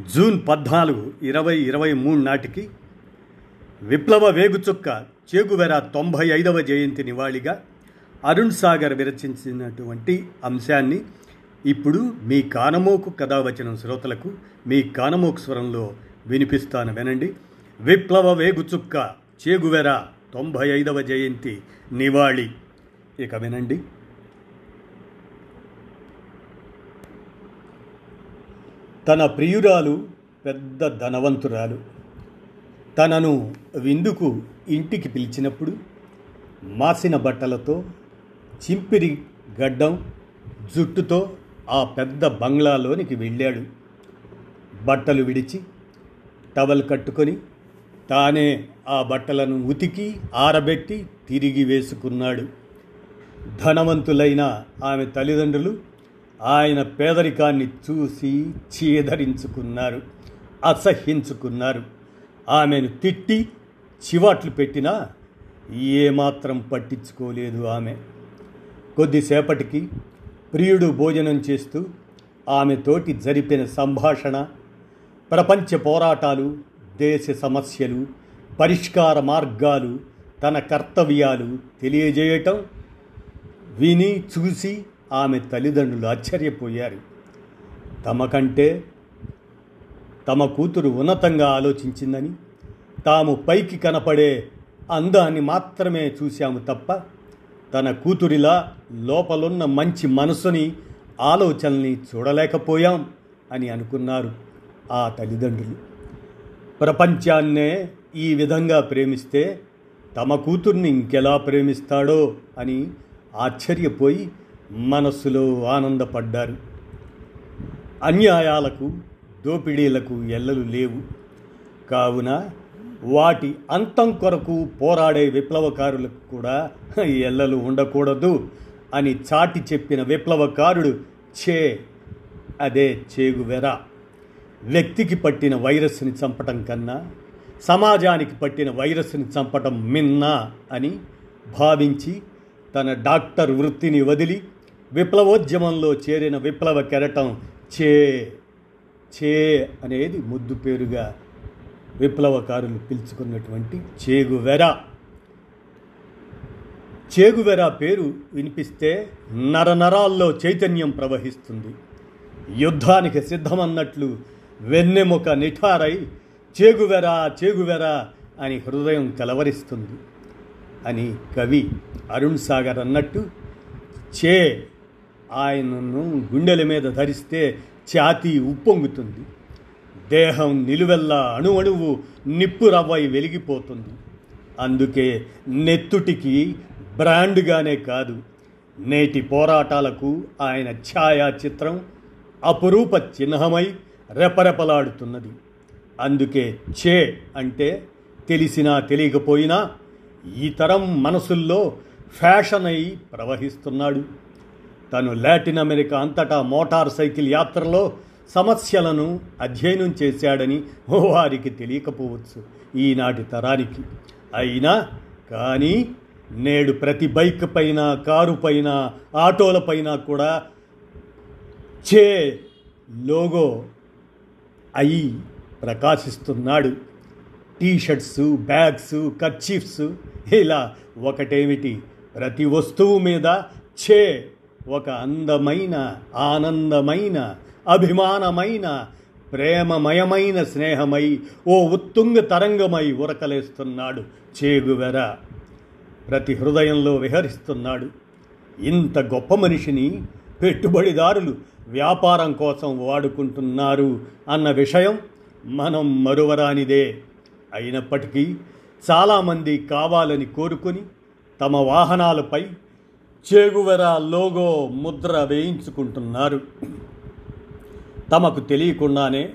June పద్నాలుగు ఇరవై ఇరవై మూడు నాటికి విప్లవ వేగుచుక్క చేగువెర తొంభై ఐదవ జయంతి నివాళిగా అరుణ్ సాగర్ విరచించినటువంటి అంశాన్ని ఇప్పుడు మీ కానమోకు కథావచనం శ్రోతలకు మీ కానమోకు స్వరంలో వినిపిస్తాను వినండి. విప్లవ వేగుచుక్క చేగువెర తొంభై ఐదవ జయంతి నివాళి. ఇక వినండి. తన ప్రియురాలు పెద్ద ధనవంతురాలు. తనను విందుకు ఇంటికి పిలిచినప్పుడు మాసిన బట్టలతో చింపిరి గడ్డం జుట్టుతో ఆ పెద్ద బంగ్లాలోనికి వెళ్ళాడు. బట్టలు విడిచి టవల్ కట్టుకొని తానే ఆ బట్టలను ఉతికి ఆరబెట్టి తిరిగి వేసుకున్నాడు. ధనవంతులైన ఆమె తల్లిదండ్రులు ఆయన పేదరికాన్ని చూసి చీదరించుకున్నారు అసహ్యించుకున్నారు. ఆమెను తిట్టి చివాట్లు పెట్టినా ఏమాత్రం పట్టించుకోలేదు ఆమె. కొద్దిసేపటికి ప్రియుడు భోజనం చేస్తూ ఆమెతోటి జరిపిన సంభాషణ ప్రపంచ పోరాటాలు దేశ సమస్యలు పరిష్కార మార్గాలు తన కర్తవ్యాలు తెలియజేయటం విని చూసి ఆమె తల్లిదండ్రులు ఆశ్చర్యపోయారు. తమకంటే తమ కూతురు ఉన్నతంగా ఆలోచించిందని తాము పైకి కనపడే అందాన్ని మాత్రమే చూశాము తప్ప తన కూతురిలా లోపలున్న మంచి మనసుని ఆలోచనల్ని చూడలేకపోయాం అని అనుకున్నారు ఆ తల్లిదండ్రులు. ప్రపంచాన్నే ఈ విధంగా ప్రేమిస్తే తమ కూతుర్ని ఇంకెలా ప్రేమిస్తాడో అని ఆశ్చర్యపోయి మనస్సులో ఆనందపడ్డారు. అన్యాయాలకు దోపిడీలకు ఎల్లలు లేవు. కావున వాటి అంతం కొరకు పోరాడే విప్లవకారులకు కూడా ఎల్లలు ఉండకూడదు అని చాటి చెప్పిన విప్లవకారుడు చే అదే చేగువెరా వ్యక్తికి పట్టిన వైరస్ని చంపటం కన్నా సమాజానికి పట్టిన వైరస్ని చంపటం మిన్నా అని భావించి తన డాక్టర్ వృత్తిని వదిలి విప్లవోద్యమంలో చేరిన విప్లవ కెరటం చే చే అనేది ముద్దు పేరుగా విప్లవకారులు పిలుచుకున్నటువంటి చేగువెర. చేగువెర పేరు వినిపిస్తే నరనరాల్లో చైతన్యం ప్రవహిస్తుంది. యుద్ధానికి సిద్ధమన్నట్లు వెన్నెముక నిఠారై చేగువెర చేగువెర అని హృదయం కలవరిస్తుంది అని కవి అరుణ్ సాగర్ అన్నట్టు చే ఆయనను గుండెల మీద ధరిస్తే ఛాతీ ఉప్పొంగుతుంది. దేహం నిలువెల్లా అణువణువు నిప్పు రవ్వై వెలిగిపోతుంది. అందుకే నెత్తుటికి బ్రాండ్గానే కాదు నేటి పోరాటాలకు ఆయన ఛాయాచిత్రం అపురూప చిహ్నమై రెపరెపలాడుతున్నది. అందుకే చే అంటే తెలిసినా తెలియకపోయినా ఈ తరం మనసుల్లో ఫ్యాషన్ అయి ప్రవహిస్తున్నాడు. తను లాటిన్ అమెరికా అంతటా మోటార్ సైకిల్ యాత్రలో సమస్యలను అధ్యయనం చేశాడని వారికి తెలియకపోవచ్చు ఈనాటి తరానికి. అయినా కానీ నేడు ప్రతి బైక్ పైన కారు పైన ఆటోల పైన కూడా చే లోగో అయి ప్రకాశిస్తున్నాడు. టీషర్ట్స్ బ్యాగ్స్ కర్చీఫ్స్ ఇలా ఒకటేమిటి? ప్రతి వస్తువు మీద చే ఒక అందమైన ఆనందమైన అభిమానమైన ప్రేమమయమైన స్నేహమై ఓ ఉత్తుంగ తరంగమై ఉరకలేస్తున్నాడు చేగువెర. ప్రతి హృదయంలో విహరిస్తున్నాడు. ఇంత గొప్ప మనిషిని పెట్టుబడిదారులు వ్యాపారం కోసం వాడుకుంటున్నారు అన్న విషయం మనం మరువరానిదే. అయినప్పటికీ చాలామంది కావాలని కోరుకొని తమ వాహనాలపై చేగువెర లోగో ముద్ర వేయించుకుంటున్నారు. తమకు తెలియకుండానే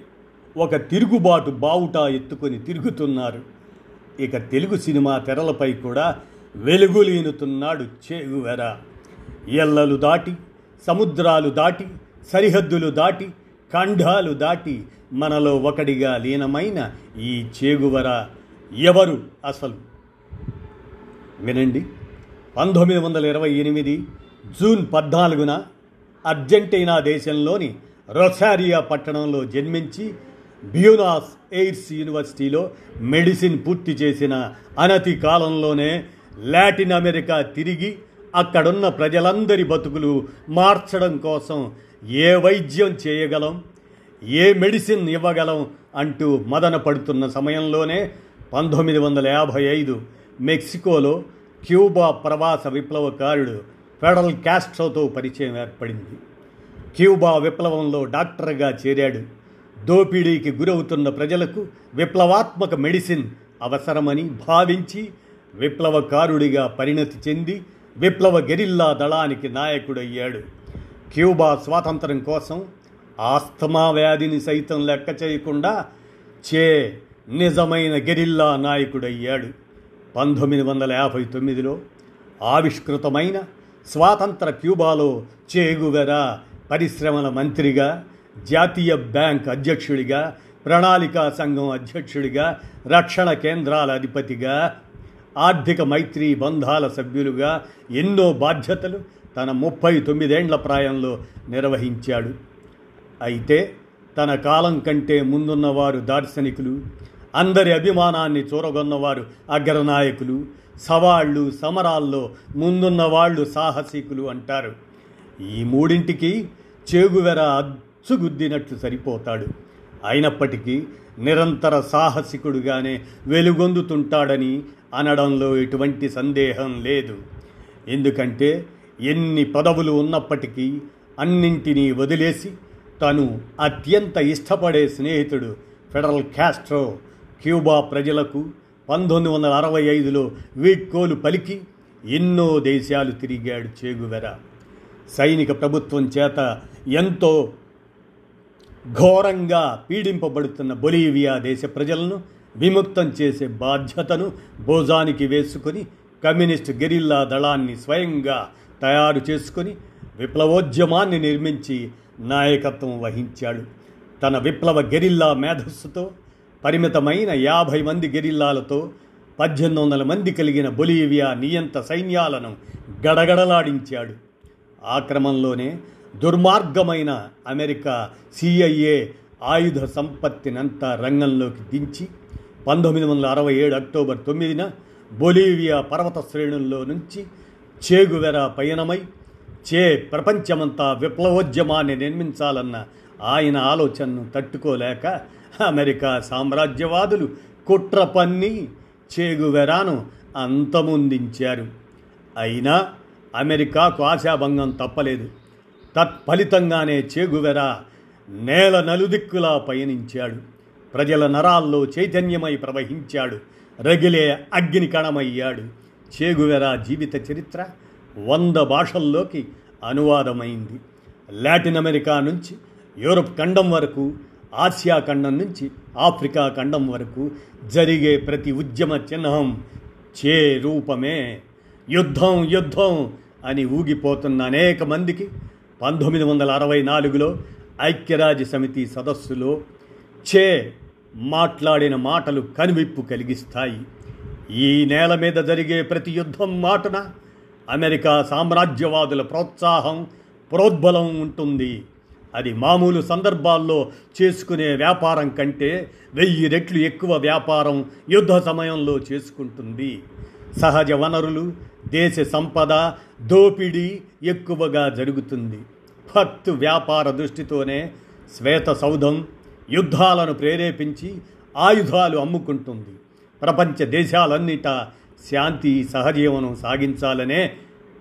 ఒక తిరుగుబాటు బావుటా ఎత్తుకొని తిరుగుతున్నారు. ఇక తెలుగు సినిమా తెరలపై కూడా వెలుగులీనుతున్నాడు చేగువెర. ఎల్లలు దాటి సముద్రాలు దాటి సరిహద్దులు దాటి ఖండాలు దాటి మనలో ఒకడిగా లీనమైన ఈ చేగువర ఎవరు అసలు? వినండి. పంతొమ్మిది వందల ఇరవై ఎనిమిది జూన్ పద్నాలుగున అర్జెంటీనా దేశంలోని రొసారియా పట్టణంలో జన్మించి బ్యూనాస్ ఎయిర్స్ యూనివర్సిటీలో మెడిసిన్ పూర్తి చేసిన అనతి కాలంలోనే లాటిన్ అమెరికా తిరిగి అక్కడున్న ప్రజలందరి బతుకులు మార్చడం కోసం ఏ వైద్యం చేయగలం ఏ మెడిసిన్ ఇవ్వగలం అంటూ మదన పడుతున్న సమయంలోనే పంతొమ్మిది వందల యాభై ఐదు మెక్సికోలో క్యూబా ప్రవాస విప్లవకారుడు ఫెడరల్ క్యాస్ట్రోతో పరిచయం ఏర్పడింది. క్యూబా విప్లవంలో డాక్టర్గా చేరాడు. దోపిడీకి గురవుతున్న ప్రజలకు విప్లవాత్మక మెడిసిన్ అవసరమని భావించి విప్లవకారుడిగా పరిణతి చెంది విప్లవ గెరిల్లా దళానికి నాయకుడయ్యాడు. క్యూబా స్వాతంత్రం కోసం ఆస్తమా వ్యాధిని సైతం లెక్క చేయకుండా చే నిజమైన గెరిల్లా నాయకుడయ్యాడు. పంతొమ్మిది వందల యాభై తొమ్మిదిలో ఆవిష్కృతమైన స్వాతంత్ర క్యూబాలో చేగువెరా పరిశ్రమల మంత్రిగా జాతీయ బ్యాంక్ అధ్యక్షుడిగా ప్రణాళికా సంఘం అధ్యక్షుడిగా రక్షణ కేంద్రాల అధిపతిగా ఆర్థిక మైత్రి బంధాల సభ్యులుగా ఎన్నో బాధ్యతలు తన ముప్పై తొమ్మిదేండ్ల ప్రాయంలో నిర్వహించాడు. అయితే తన కాలం కంటే ముందున్నవారు దార్శనికులు అందరి అభిమానాన్ని చూరగొన్నవారు అగ్రనాయకులు సవాళ్ళు సమరాల్లో ముందున్న వాళ్ళు సాహసికులు అంటారు. ఈ మూడింటికి చేగువెర అచ్చుగుద్దినట్లు సరిపోతాడు. అయినప్పటికీ నిరంతర సాహసికుడుగానే వెలుగొందుతుంటాడని అనడంలో ఎటువంటి సందేహం లేదు. ఎందుకంటే ఎన్ని పదవులు ఉన్నప్పటికీ అన్నింటినీ వదిలేసి తను అత్యంత ఇష్టపడే స్నేహితుడు ఫెడరల్ క్యాస్ట్రో క్యూబా ప్రజలకు పంతొమ్మిది వందల అరవై ఐదులో వీడ్కోలు పలికి ఎన్నో దేశాలు తిరిగాడు చేగువెర. సైనిక ప్రభుత్వం చేత ఎంతో ఘోరంగా పీడింపబడుతున్న బొలీవియా దేశ ప్రజలను విముక్తం చేసే బాధ్యతను భోజానికి వేసుకొని కమ్యూనిస్టు గెరిల్లా దళాన్ని స్వయంగా తయారు చేసుకొని విప్లవోద్యమాన్ని నిర్మించి నాయకత్వం వహించాడు. తన విప్లవ గెరిల్లా మేధస్సుతో పరిమితమైన యాభై మంది గెరిల్లాలతో పద్దెనిమిది వందల మంది కలిగిన బొలీవియా నియంత సైన్యాలను గడగడలాడించాడు. ఆ క్రమంలోనే దుర్మార్గమైన అమెరికా సిఐఏ ఆయుధ సంపత్తినంతా రంగంలోకి దించి పంతొమ్మిది వందల అరవై ఏడు అక్టోబర్ తొమ్మిదిన బొలీవియా పర్వత శ్రేణుల్లో నుంచి చేగువెర పయనమై చే ప్రపంచమంతా విప్లవోద్యమాన్ని నిర్మించాలన్న ఆయన ఆలోచనను తట్టుకోలేక అమెరికా సామ్రాజ్యవాదులు కుట్ర పన్ని చేగువెరాను అంతమొందించారు. అయినా అమెరికాకు ఆశాభంగం తప్పలేదు. తత్ఫలితంగానే చేగువెరా నేల నలుదిక్కులా పయనించాడు. ప్రజల నరాల్లో చైతన్యమై ప్రవహించాడు. రగిలే అగ్ని కణమయ్యాడు చేగువెరా జీవిత చరిత్ర వంద భాషల్లోకి అనువాదమైంది. లాటిన్ అమెరికా నుంచి యూరప్ ఖండం వరకు ఆసియా ఖండం నుంచి ఆఫ్రికా ఖండం వరకు జరిగే ప్రతి ఉద్యమ చిహ్నం చే రూపమే. యుద్ధం యుద్ధం అని ఊగిపోతున్న అనేక మందికి పంతొమ్మిది వందల అరవై నాలుగులో ఐక్యరాజ్య సమితి సదస్సులో చే మాట్లాడిన మాటలు కనువిప్పు కలిగిస్తాయి. ఈ నేల మీద జరిగే ప్రతి యుద్ధం మాటన అమెరికా సామ్రాజ్యవాదుల ప్రోత్సాహం ప్రోద్బలం ఉంటుంది. అది మామూలు సందర్భాల్లో చేసుకునే వ్యాపారం కంటే వెయ్యి రెట్లు ఎక్కువ వ్యాపారం యుద్ధ సమయంలో చేసుకుంటుంది. సహజ వనరులు దేశ సంపద దోపిడీ ఎక్కువగా జరుగుతుంది. భక్తు వ్యాపార దృష్టితోనే శ్వేత సౌధం యుద్ధాలను ప్రేరేపించి ఆయుధాలు అమ్ముకుంటుంది. ప్రపంచ దేశాలన్నిటా శాంతి సహజీవనం సాగించాలనే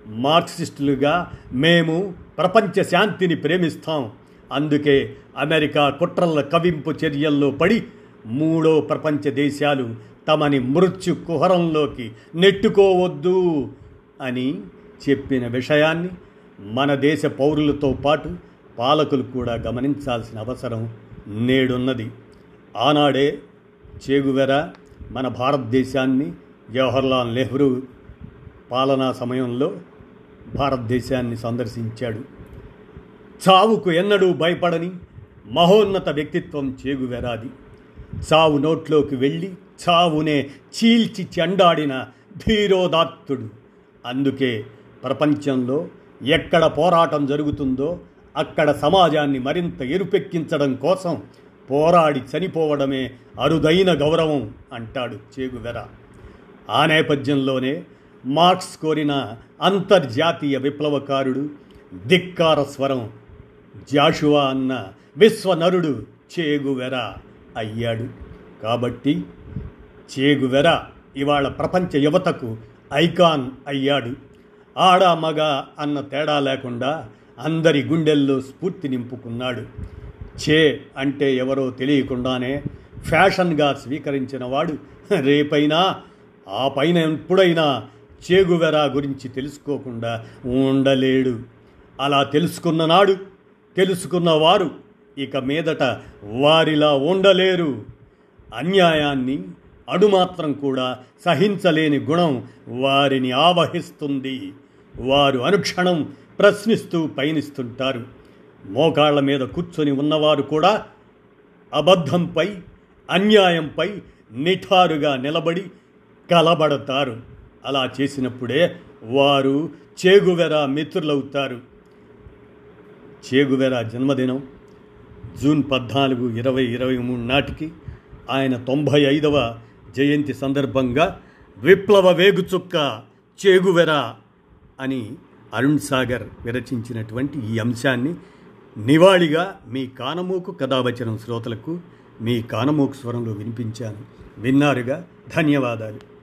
మార్క్సిస్టులుగా మేము ప్రపంచ శాంతిని ప్రేమిస్తాం. అందుకే అమెరికా కుట్రల కవింపు చర్యల్లో పడి మూడో ప్రపంచ దేశాలు తమని మృత్యు కుహరంలోకి నెట్టుకోవద్దు అని చెప్పిన విషయాన్ని మన దేశ పౌరులతో పాటు పాలకులు కూడా గమనించాల్సిన అవసరం నేడున్నది. ఆనాడే చేగువెర మన భారతదేశాన్ని జవహర్లాల్ నెహ్రూ పాలనా సమయంలో భారతదేశాన్ని సందర్శించాడు. చావుకు ఎన్నడూ భయపడని మహోన్నత వ్యక్తిత్వం చేగువెరాది చావు నోట్లోకి వెళ్ళి చావునే చీల్చి చెండాడిన ధీరోదాత్తుడు. అందుకే ప్రపంచంలో ఎక్కడ పోరాటం జరుగుతుందో అక్కడ సమాజాన్ని మరింత ఎరుపెక్కించడం కోసం పోరాడి చనిపోవడమే అరుదైన గౌరవం అంటాడు చేగువెర ఆ నేపథ్యంలోనే మార్క్స్ కోరిన అంతర్జాతీయ విప్లవకారుడు ధిక్కార స్వరం జాషువా అన్న విశ్వనరుడు చేగువెర అయ్యాడు. కాబట్టి చేగువెర ఇవాళ ప్రపంచ యువతకు ఐకాన్ అయ్యాడు. ఆడ మగ అన్న తేడా లేకుండా అందరి గుండెల్లో స్ఫూర్తి నింపుకున్నాడు. చే అంటే ఎవరో తెలియకుండానే ఫ్యాషన్గా స్వీకరించిన వాడు రేపైనా ఆ పైన ఎప్పుడైనా చేగువెరా గురించి తెలుసుకోకుండా ఉండలేడు. అలా తెలుసుకున్న నాడు తెలుసుకున్నవారు ఇక మీదట వారిలా ఉండలేరు. అన్యాయాన్ని అడుమాత్రం కూడా సహించలేని గుణం వారిని ఆవహిస్తుంది. వారు అనుక్షణం ప్రశ్నిస్తూ పయనిస్తుంటారు. మోకాళ్ళ మీద కూర్చొని ఉన్నవారు కూడా అబద్ధంపై అన్యాయంపై నిఠారుగా నిలబడి కలబడతారు. అలా చేసినప్పుడే వారు చేగువెర మిత్రులవుతారు. చేగువెర జన్మదినం జూన్ పద్నాలుగు ఇరవై ఇరవై మూడు నాటికి ఆయన తొంభై ఐదవ జయంతి సందర్భంగా విప్లవ వేగుచుక్క చేగువెర అని అరుణ్ సాగర్ విరచించినటువంటి ఈ అంశాన్ని నివాళిగా మీ కానమూకు కథావచనం శ్రోతలకు మీ కానమూకు స్వరంలో వినిపించాను. విన్నారుగా ధన్యవాదాలు.